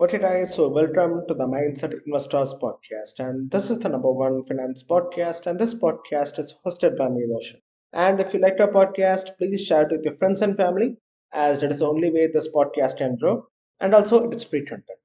Okay, guys, so welcome to the Mindset Investors podcast. And this is the number one finance podcast. And this podcast is hosted by me, Roshan. And if you like our podcast, please share it with your friends and family, as that is the only way this podcast can grow. And also, it is free content.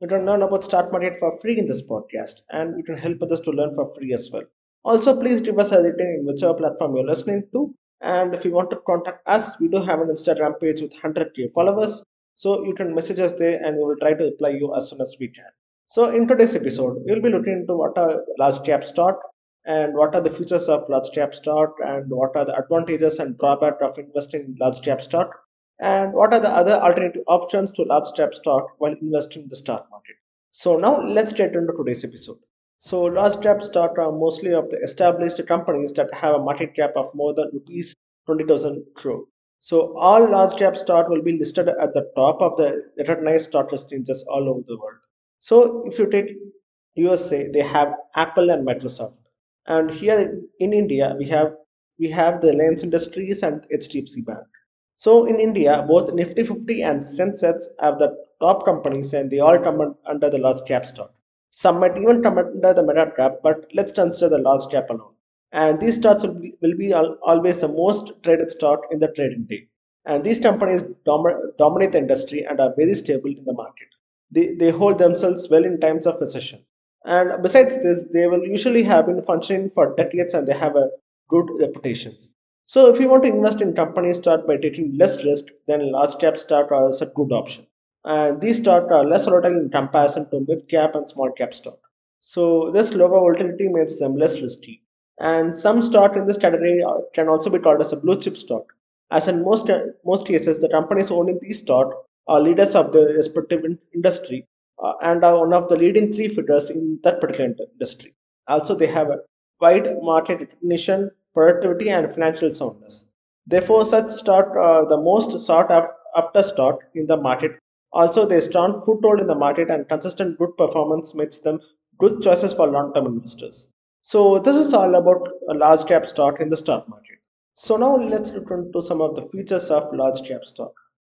You can learn about stock market for free in this podcast, and you can help others to learn for free as well. Also, please give us a rating in whichever platform you're listening to. And if you want to contact us, we do have an Instagram page with 100k followers so you can message us there and we will try to reply you as soon as we can. So in today's episode, we'll be looking into what are large cap stock and what are the features of large cap stock and what are the advantages and drawbacks of investing in large cap stock and what are the other alternative options to large cap stock while investing in the stock market. So now let's get into today's episode. So large cap stock are mostly of the established companies that have a market cap of more than rupees 20,000 crore. So all large cap stock will be listed at the top of the recognized stock exchanges all over the world. So if you take USA, they have Apple and Microsoft, and here in India we have we have the Reliance Industries and HDFC Bank. So in India, both Nifty 50 and Sensex have the top companies, and they all come under the large cap stock. Some might even come under the mega cap, but let's consider the large cap alone and these stocks will be, will be always the most traded stock in the trading day. And these companies dom- dominate the industry and are very stable in the market. They, they hold themselves well in times of recession. And besides this, they will usually have been functioning for decades and they have a good reputations. So if you want to invest in companies start by taking less risk, then large cap stock is a good option. And these stocks are less volatile in comparison to mid cap and small cap stock. So this lower volatility makes them less risky and some stock in this category uh, can also be called as a blue chip stock. As in most uh, most cases, the companies owning these stock are leaders of the respective industry uh, and are one of the leading three figures in that particular industry. Also, they have a wide market recognition, productivity, and financial soundness. Therefore, such stock are the most sought after stock in the market. Also, their strong foothold in the market and consistent good performance makes them good choices for long-term investors. So this is all about a large cap stock in the stock market. So now let's look into some of the features of large cap stock.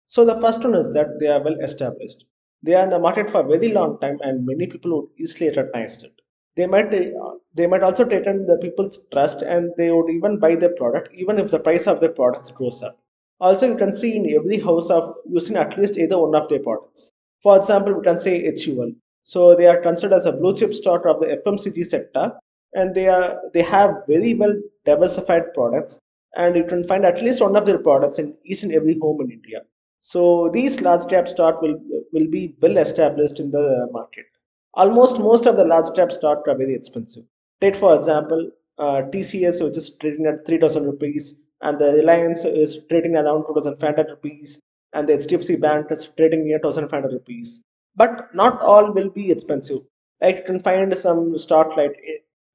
So the first one is that they are well established. They are in the market for a very long time and many people would easily recognize it. They might uh, they might also retain the people's trust and they would even buy their product even if the price of their products goes up. Also, you can see in every house of using at least either one of their products. For example, we can say HUL. So they are considered as a blue chip stock of the FMCG sector and they are they have very well diversified products and you can find at least one of their products in each and every home in India. So these large cap stock will will be well established in the market. Almost most of the large cap stock are very expensive. Take for example uh, TCS which is trading at 3000 rupees and the Reliance is trading around 2500 rupees and the HDFC Bank is trading near 1500 rupees. But not all will be expensive. Like you can find some stock like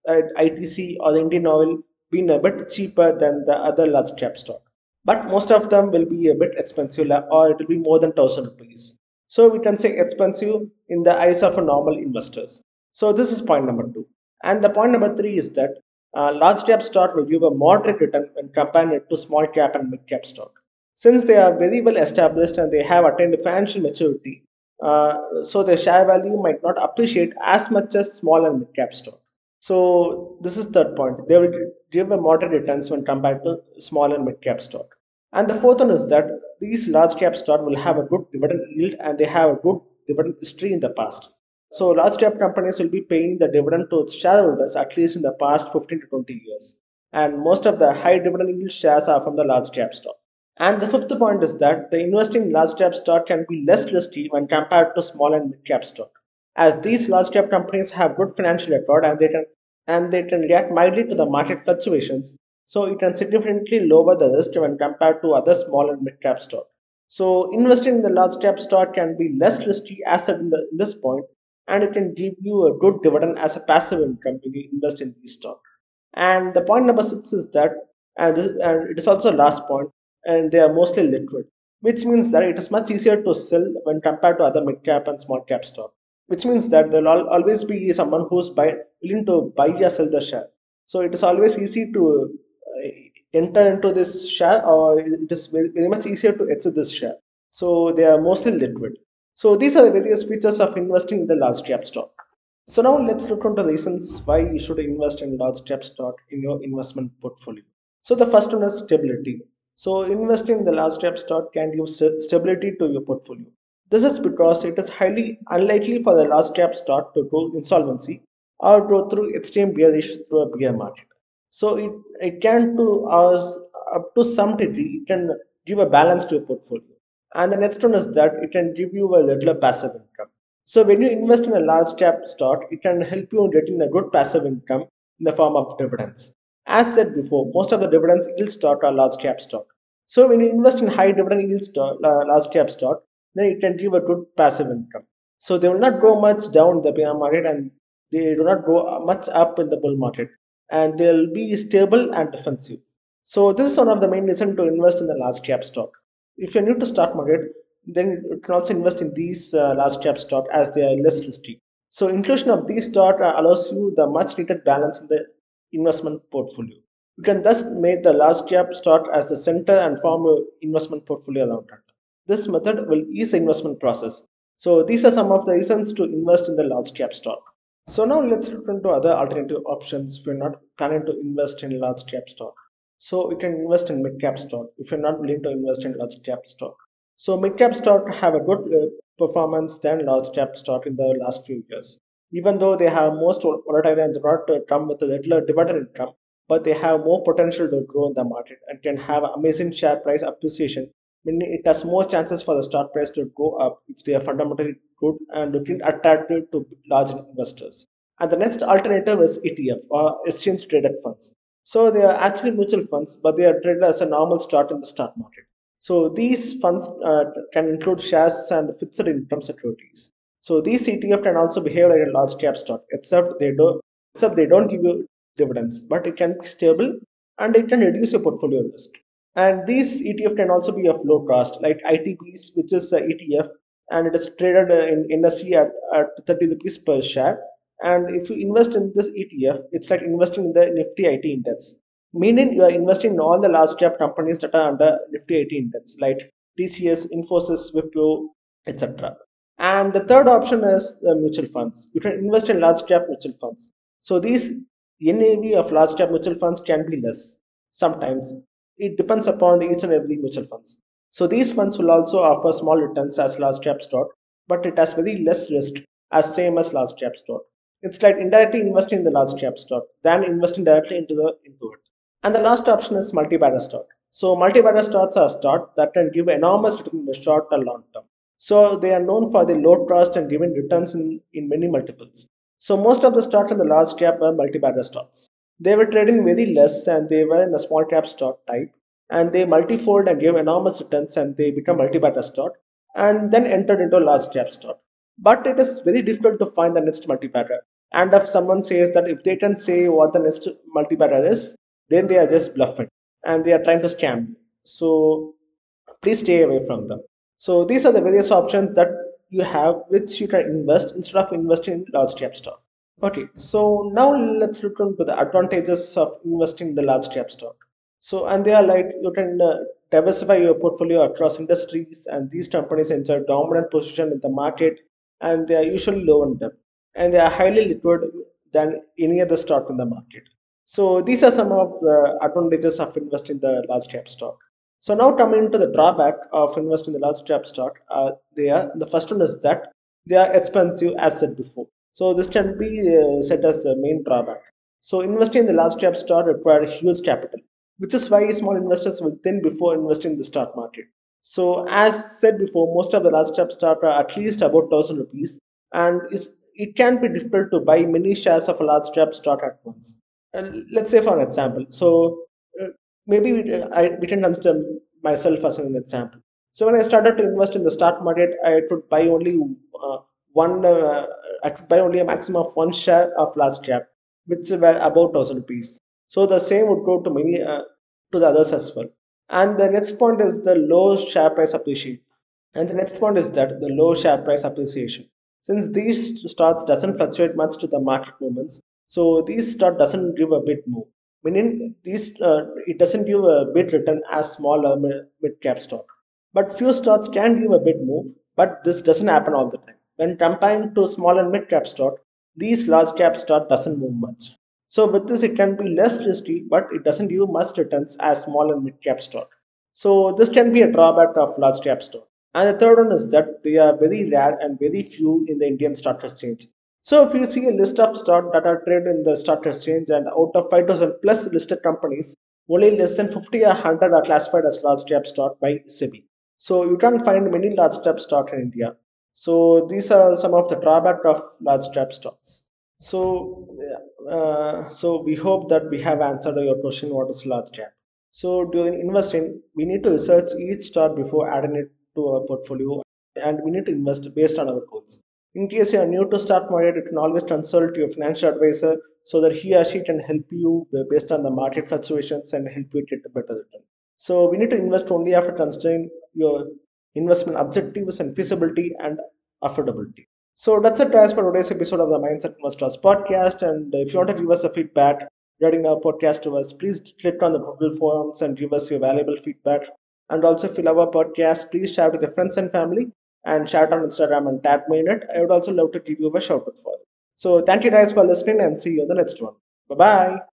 ITC or the Indian Oil being a bit cheaper than the other large cap stock. But most of them will be a bit expensive or it will be more than 1000 rupees. So we can say expensive in the eyes of a normal investors. So this is point number two. And the point number three is that uh, large cap stock will give a moderate return when compared to small cap and mid cap stock. Since they are very well established and they have attained financial maturity, uh, so their share value might not appreciate as much as small and mid cap stock. So this is third point. They will give a moderate returns when compared to small and mid cap stock. And the fourth one is that these large cap stock will have a good dividend yield and they have a good dividend history in the past. So large cap companies will be paying the dividend to its shareholders at least in the past 15 to 20 years. And most of the high dividend yield shares are from the large cap stock. And the fifth point is that the investing in large cap stock can be less risky when compared to small and mid cap stock as these large cap companies have good financial record and they can and they can react mildly to the market fluctuations. So it can significantly lower the risk when compared to other small and mid cap stock. So investing in the large cap stock can be less risky asset in, the, in this point and it can give you a good dividend as a passive income when you invest in these stock. And the point number six is that and, this, and it is also last point and they are mostly liquid which means that it is much easier to sell when compared to other mid cap and small cap stock which means that there will always be someone who's buy, willing to buy or sell the share. So it is always easy to uh, enter into this share or it is very, much easier to exit this share. So they are mostly liquid. So these are the various features of investing in the large cap stock. So now let's look into the reasons why you should invest in large cap stock in your investment portfolio. So the first one is stability. So investing in the large cap stock can give stability to your portfolio. This is because it is highly unlikely for the large cap stock to go insolvency or go through extreme bearish through a bear market. So it, it can to us up to some degree it can give a balance to your portfolio. And the next one is that it can give you a regular passive income. So when you invest in a large cap stock, it can help you in getting a good passive income in the form of dividends. As said before, most of the dividends yield stock are large cap stock. So when you invest in high dividend yield stock, uh, large cap stock, then it can give a good passive income. So they will not go much down the bear market and they do not go much up in the bull market and they'll be stable and defensive. So this is one of the main reasons to invest in the large cap stock. If you're new to stock market, then you can also invest in these uh, large cap stock as they are less risky. So inclusion of these stock uh, allows you the much needed balance in the investment portfolio. You can thus make the large cap stock as the center and form your investment portfolio around it. This method will ease the investment process. So these are some of the reasons to invest in the large cap stock. So now let's look into other alternative options if you're not planning to invest in large cap stock. So you can invest in mid cap stock if you're not willing to invest in large cap stock. So mid cap stock have a good uh, performance than large cap stock in the last few years. Even though they have most volatile and do not uh, come with a regular dividend income, but they have more potential to grow in the market and can have amazing share price appreciation meaning it has more chances for the stock price to go up if they are fundamentally good and looking attractive to large investors. And the next alternative is ETF or exchange traded funds. So they are actually mutual funds, but they are traded as a normal stock in the stock market. So these funds uh, can include shares and fixed income securities. So these ETF can also behave like a large cap stock, except they don't except they don't give you dividends, but it can be stable and it can reduce your portfolio risk. And these ETF can also be of low cost, like ITBEES, which is a ETF, and it is traded in NSE at, at 30 rupees per share. And if you invest in this ETF, it's like investing in the Nifty IT index, meaning you are investing in all the large cap companies that are under Nifty IT index, like TCS, Infosys, Wipro, etc. And the third option is mutual funds. You can invest in large cap mutual funds. So these NAV of large cap mutual funds can be less sometimes it depends upon each and every mutual funds. So these funds will also offer small returns as large cap stock, but it has very less risk as same as large cap stock. It's like indirectly investing in the large cap stock than investing directly into the into it. And the last option is multi-bagger stock. So multi-bagger stocks are stock that can give enormous return in the short and long term. So they are known for the low trust and giving returns in, in many multiples. So most of the stocks in the large cap are multi-bagger stocks. They were trading very less and they were in a small cap stock type and they multifold and gave enormous returns and they become multi-bagger stock and then entered into a large cap stock. But it is very difficult to find the next multi-bagger. And if someone says that if they can say what the next multi-bagger is, then they are just bluffing and they are trying to scam. So please stay away from them. So these are the various options that you have which you can invest instead of investing in large cap stock. Okay, so now let's return to the advantages of investing in the large cap stock. So, and they are like you can uh, diversify your portfolio across industries, and these companies enjoy dominant position in the market, and they are usually low in debt, and they are highly liquid than any other stock in the market. So, these are some of the advantages of investing in the large cap stock. So, now coming to the drawback of investing in the large cap stock, uh, they are the first one is that they are expensive, as said before so this can be uh, set as the main drawback. So investing in the large cap stock required huge capital, which is why small investors will think before investing in the stock market. So as said before, most of the large cap stock are at least about thousand rupees, and it can be difficult to buy many shares of a large cap stock at once. And let's say for an example, so uh, maybe we, I, we can consider myself as an example. So when I started to invest in the stock market, I could buy only uh, one uh, I could buy only a maximum of one share of large cap, which were about thousand rupees. So the same would go to many uh, to the others as well. And the next point is the low share price appreciation. And the next point is that the low share price appreciation. Since these stocks doesn't fluctuate much to the market movements, so these stock doesn't give a big move. Meaning these uh, it doesn't give a big return as small mid cap stock. But few stocks can give a big move But this doesn't happen all the time. When comparing to small and mid cap stock, these large cap stock doesn't move much. So with this, it can be less risky, but it doesn't give much returns as small and mid cap stock. So this can be a drawback of large cap stock. And the third one is that they are very rare and very few in the Indian stock exchange. So if you see a list of stock that are traded in the stock exchange and out of 5000 plus listed companies, only less than 50 or 100 are classified as large cap stock by SEBI. So you can't find many large cap stock in India. So these are some of the drawback of large cap stocks. So, uh, so we hope that we have answered your question. What is large cap? So during investing, we need to research each stock before adding it to our portfolio, and we need to invest based on our goals. In case you are new to stock market, you can always consult your financial advisor so that he or she can help you based on the market fluctuations and help you get a better return. So we need to invest only after considering your investment objectives and feasibility and affordability. So that's it guys for today's episode of the Mindset Investors podcast. And if you want to give us a feedback regarding our podcast to us, please click on the Google Forms and give us your valuable feedback. And also, if you love our podcast, please share it with your friends and family and share it on Instagram and tag me in it. I would also love to give you a shout out for it. So thank you guys for listening and see you in the next one. Bye bye.